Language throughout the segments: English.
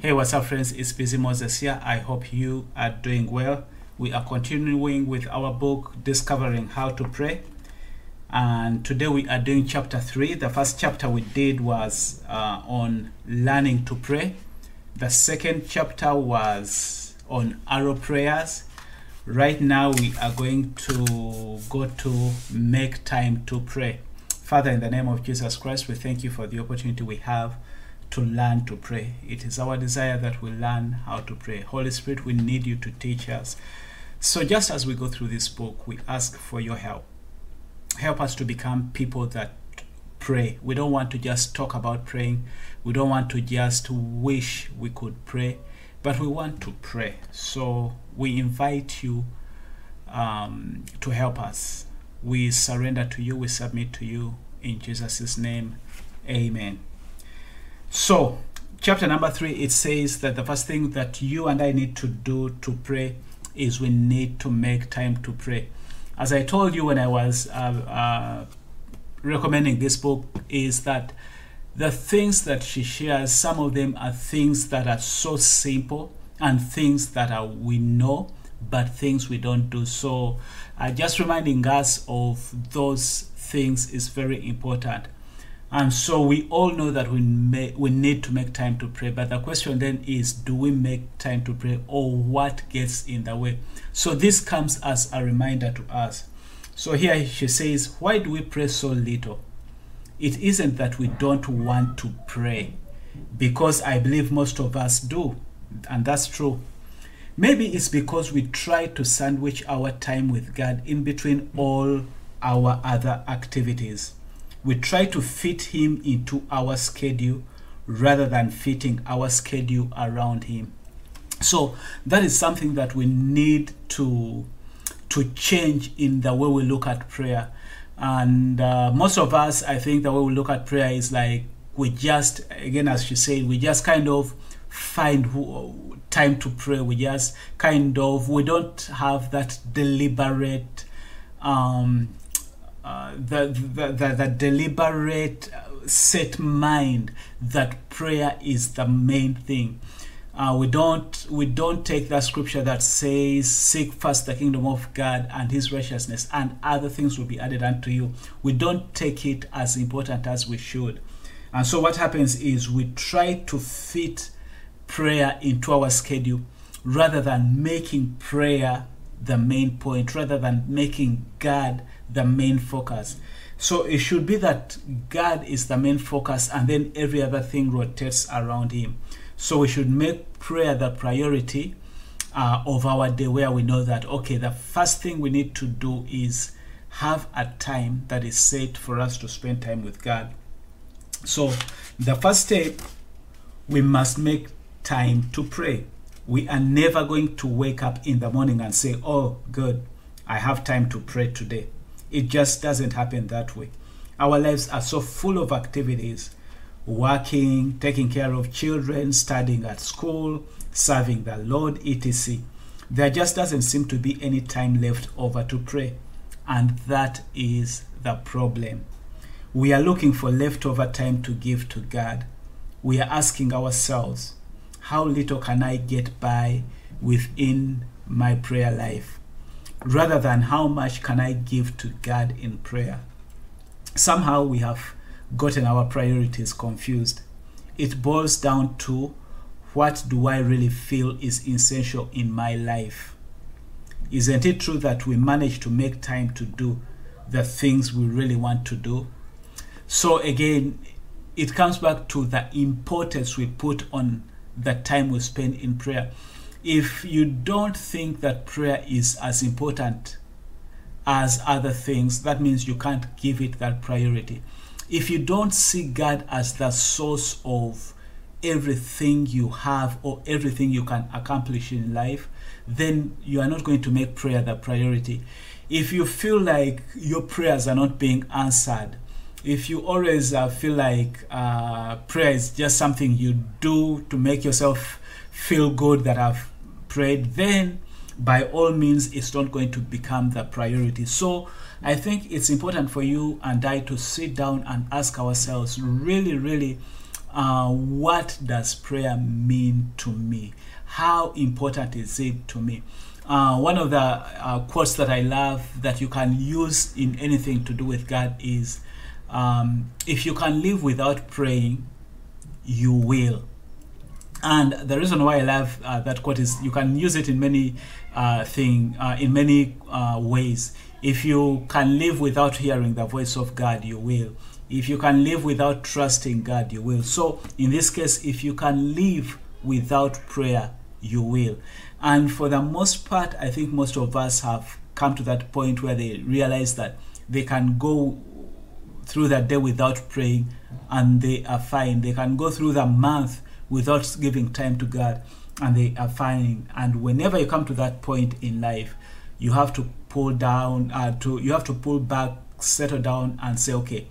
Hey, what's up, friends? It's Busy Moses here. I hope you are doing well. We are continuing with our book, Discovering How to Pray. And today we are doing chapter 3. The first chapter we did was uh, on learning to pray, the second chapter was on arrow prayers. Right now we are going to go to make time to pray. Father, in the name of Jesus Christ, we thank you for the opportunity we have to learn to pray. It is our desire that we learn how to pray. Holy Spirit, we need you to teach us. So, just as we go through this book, we ask for your help. Help us to become people that pray. We don't want to just talk about praying, we don't want to just wish we could pray, but we want to pray. So, we invite you um, to help us. We surrender to you, we submit to you. In Jesus' name, amen. So, chapter number three, it says that the first thing that you and I need to do to pray is we need to make time to pray. As I told you when I was uh, uh, recommending this book, is that the things that she shares, some of them are things that are so simple and things that are we know, but things we don't do. So, uh, just reminding us of those things is very important. And so we all know that we may, we need to make time to pray. But the question then is, do we make time to pray, or what gets in the way? So this comes as a reminder to us. So here she says, why do we pray so little? It isn't that we don't want to pray, because I believe most of us do, and that's true. Maybe it's because we try to sandwich our time with God in between all our other activities we try to fit him into our schedule rather than fitting our schedule around him. So that is something that we need to to change in the way we look at prayer. And uh, most of us, I think, the way we look at prayer is like we just, again, as she said, we just kind of find time to pray. We just kind of we don't have that deliberate um, the, the, the, the deliberate uh, set mind that prayer is the main thing. Uh, we don't we don't take that scripture that says seek first the kingdom of God and his righteousness and other things will be added unto you. We don't take it as important as we should. And so what happens is we try to fit prayer into our schedule rather than making prayer the main point, rather than making God the main focus. So it should be that God is the main focus and then every other thing rotates around Him. So we should make prayer the priority uh, of our day where we know that, okay, the first thing we need to do is have a time that is set for us to spend time with God. So the first step, we must make time to pray. We are never going to wake up in the morning and say, oh, good, I have time to pray today. It just doesn't happen that way. Our lives are so full of activities working, taking care of children, studying at school, serving the Lord, etc. There just doesn't seem to be any time left over to pray. And that is the problem. We are looking for leftover time to give to God. We are asking ourselves, how little can I get by within my prayer life? rather than how much can I give to God in prayer. Somehow we have gotten our priorities confused. It boils down to what do I really feel is essential in my life? Isn't it true that we manage to make time to do the things we really want to do? So, again, it comes back to the importance we put on the time we spend in prayer if you don't think that prayer is as important as other things, that means you can't give it that priority. If you don't see God as the source of everything you have or everything you can accomplish in life, then you are not going to make prayer the priority. If you feel like your prayers are not being answered, if you always uh, feel like uh, prayer is just something you do to make yourself feel good that I've prayed, then by all means it's not going to become the priority. So I think it's important for you and I to sit down and ask ourselves really, really, uh, what does prayer mean to me? How important is it to me? Uh, one of the uh, quotes that I love that you can use in anything to do with God is um, if you can live without praying, you will. And the reason why I love uh, that quote is you can use it in many uh, thing uh, in many uh, ways. If you can live without hearing the voice of God, you will. If you can live without trusting God, you will. So, in this case, if you can live without prayer, you will. And for the most part, I think most of us have come to that point where they realize that they can go through the day without praying and they are fine. They can go through the month without giving time to God and they are fine. And whenever you come to that point in life, you have to pull down, uh, to you have to pull back, settle down, and say, okay,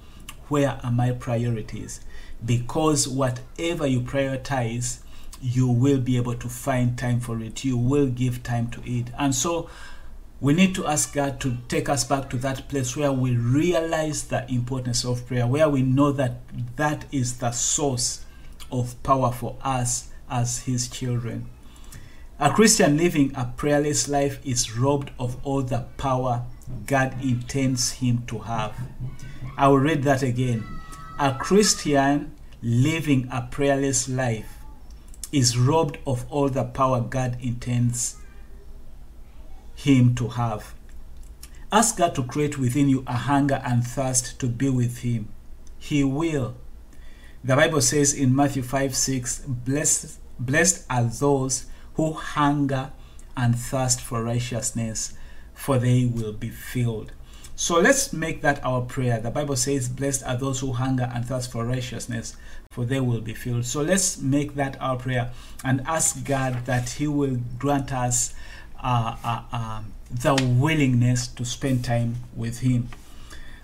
where are my priorities? Because whatever you prioritize, you will be able to find time for it. You will give time to it. And so we need to ask God to take us back to that place where we realize the importance of prayer, where we know that that is the source of power for us as His children. A Christian living a prayerless life is robbed of all the power God intends him to have. I will read that again. A Christian living a prayerless life is robbed of all the power God intends him to have. Ask God to create within you a hunger and thirst to be with Him. He will. The Bible says in Matthew 5 6, Blessed, blessed are those who hunger and thirst for righteousness, for they will be filled. So let's make that our prayer. The Bible says, Blessed are those who hunger and thirst for righteousness, for they will be filled. So let's make that our prayer and ask God that He will grant us uh, uh, uh, the willingness to spend time with Him.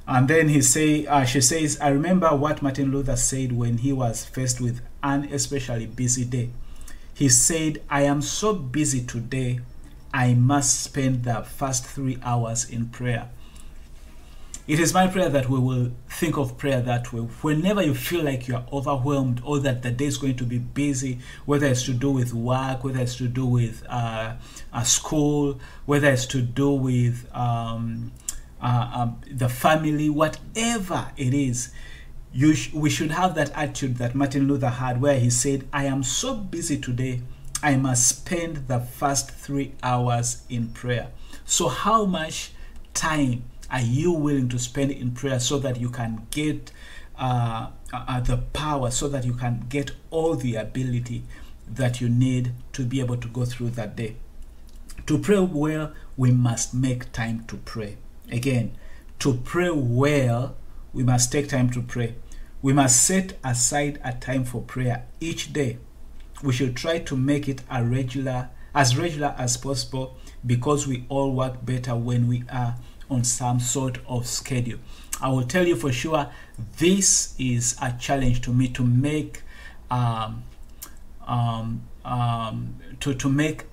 And then he say, uh, she says, I remember what Martin Luther said when he was faced with an especially busy day. He said, I am so busy today, I must spend the first three hours in prayer. It is my prayer that we will think of prayer that way. Whenever you feel like you are overwhelmed or that the day is going to be busy, whether it's to do with work, whether it's to do with uh, a school, whether it's to do with um, uh, um, the family, whatever it is, you sh- we should have that attitude that Martin Luther had, where he said, I am so busy today, I must spend the first three hours in prayer. So, how much time are you willing to spend in prayer so that you can get uh, uh, the power, so that you can get all the ability that you need to be able to go through that day? To pray well, we must make time to pray. Again, to pray well, we must take time to pray. We must set aside a time for prayer each day. We should try to make it a regular, as regular as possible, because we all work better when we are on some sort of schedule. I will tell you for sure, this is a challenge to me to make um, um, um, to to make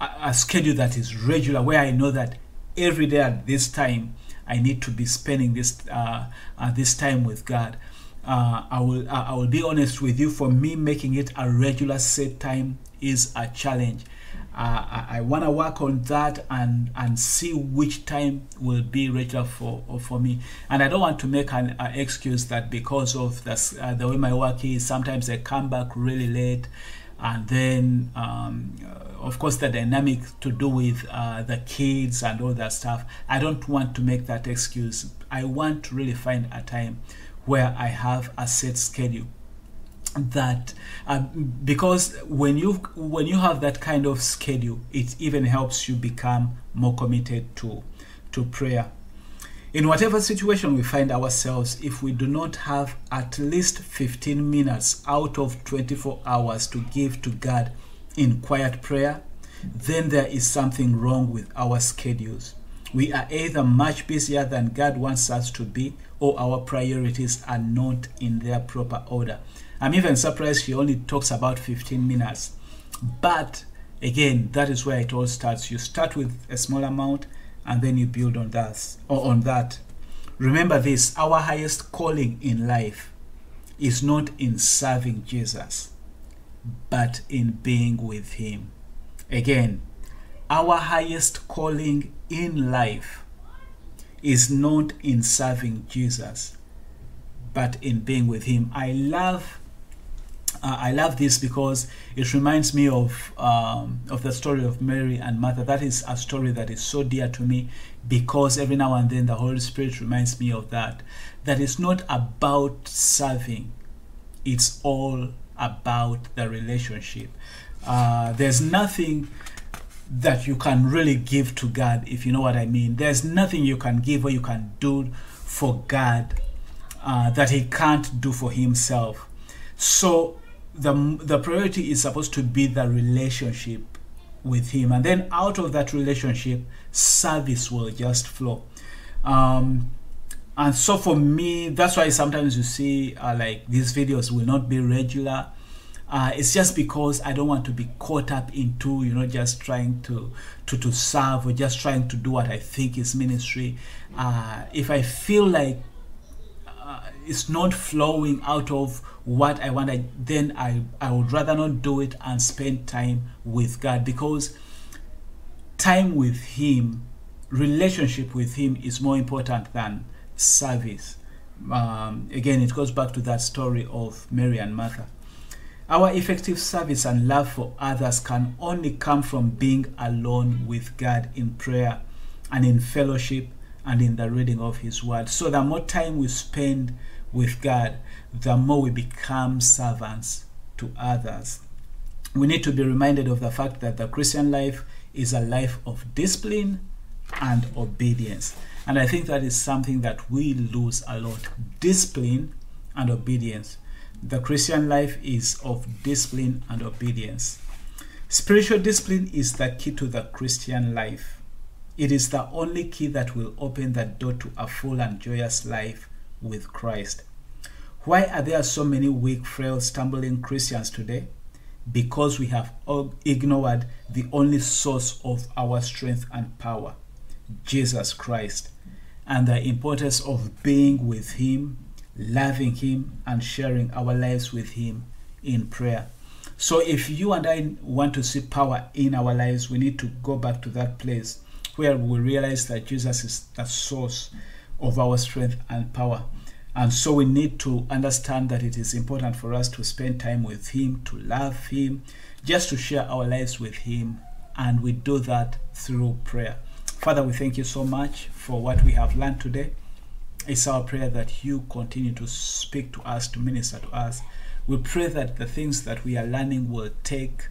a, a schedule that is regular, where I know that every day at this time I need to be spending this uh, uh, this time with God. Uh, I will I will be honest with you. For me, making it a regular set time is a challenge. I, I want to work on that and and see which time will be regular for for me. And I don't want to make an excuse that because of uh, the way my work is, sometimes I come back really late, and then um, of course the dynamic to do with uh, the kids and all that stuff. I don't want to make that excuse. I want to really find a time where I have a set schedule that uh, because when you when you have that kind of schedule it even helps you become more committed to to prayer. In whatever situation we find ourselves if we do not have at least 15 minutes out of 24 hours to give to God in quiet prayer then there is something wrong with our schedules. We are either much busier than God wants us to be or our priorities are not in their proper order I'm even surprised she only talks about 15 minutes. But again, that is where it all starts. You start with a small amount and then you build on that or on that. Remember this, our highest calling in life is not in serving Jesus, but in being with Him. Again, our highest calling in life is not in serving Jesus, but in being with Him. I love. Uh, I love this because it reminds me of um, of the story of Mary and Martha. That is a story that is so dear to me because every now and then the Holy Spirit reminds me of that. That it's not about serving; it's all about the relationship. Uh, there's nothing that you can really give to God, if you know what I mean. There's nothing you can give or you can do for God uh, that He can't do for Himself. So the the priority is supposed to be the relationship with Him, and then out of that relationship, service will just flow. Um, and so for me, that's why sometimes you see uh, like these videos will not be regular uh, it's just because I don't want to be caught up into you know just trying to to to serve or just trying to do what I think is ministry. Uh, if I feel like it's not flowing out of what I want, then I I would rather not do it and spend time with God because time with Him, relationship with Him is more important than service. Um, again, it goes back to that story of Mary and Martha. Our effective service and love for others can only come from being alone with God in prayer and in fellowship and in the reading of His Word. So, the more time we spend with God, the more we become servants to others. We need to be reminded of the fact that the Christian life is a life of discipline and obedience. And I think that is something that we lose a lot discipline and obedience. The Christian life is of discipline and obedience. Spiritual discipline is the key to the Christian life. It is the only key that will open the door to a full and joyous life with Christ. Why are there so many weak, frail, stumbling Christians today? Because we have ignored the only source of our strength and power, Jesus Christ, and the importance of being with Him loving Him, and sharing our lives with Him in prayer. So, if you and I want to see power in our lives, we need to go back to that place where we realize that Jesus is the source of our strength and power. And so we need to understand that it is important for us to spend time with Him, to love Him, just to share our lives with Him. And we do that through prayer. Father, we thank you so much for what we have learned today. It's our prayer that you continue to speak to us, to minister to us. We pray that the things that we are learning will take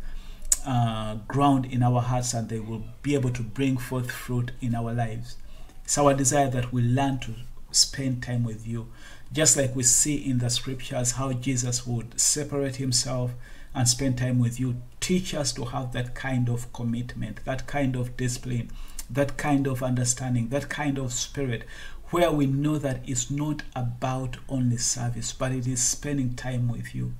uh, ground in our hearts and they will be able to bring forth fruit in our lives. It's our desire that we learn to spend time with you. Just like we see in the scriptures how Jesus would separate himself and spend time with you. Teach us to have that kind of commitment, that kind of discipline, that kind of understanding, that kind of spirit where we know that it's not about only service, but it is spending time with you.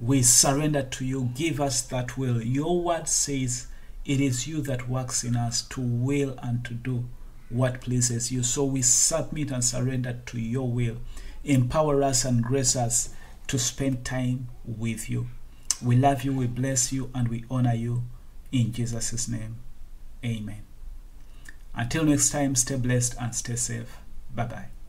We surrender to you. Give us that will. Your word says it is you that works in us to will and to do what pleases you. So we submit and surrender to your will. Empower us and grace us to spend time with you. We love you, we bless you, and we honor you. In Jesus' name, amen. Until next time, stay blessed and stay safe. Bye bye.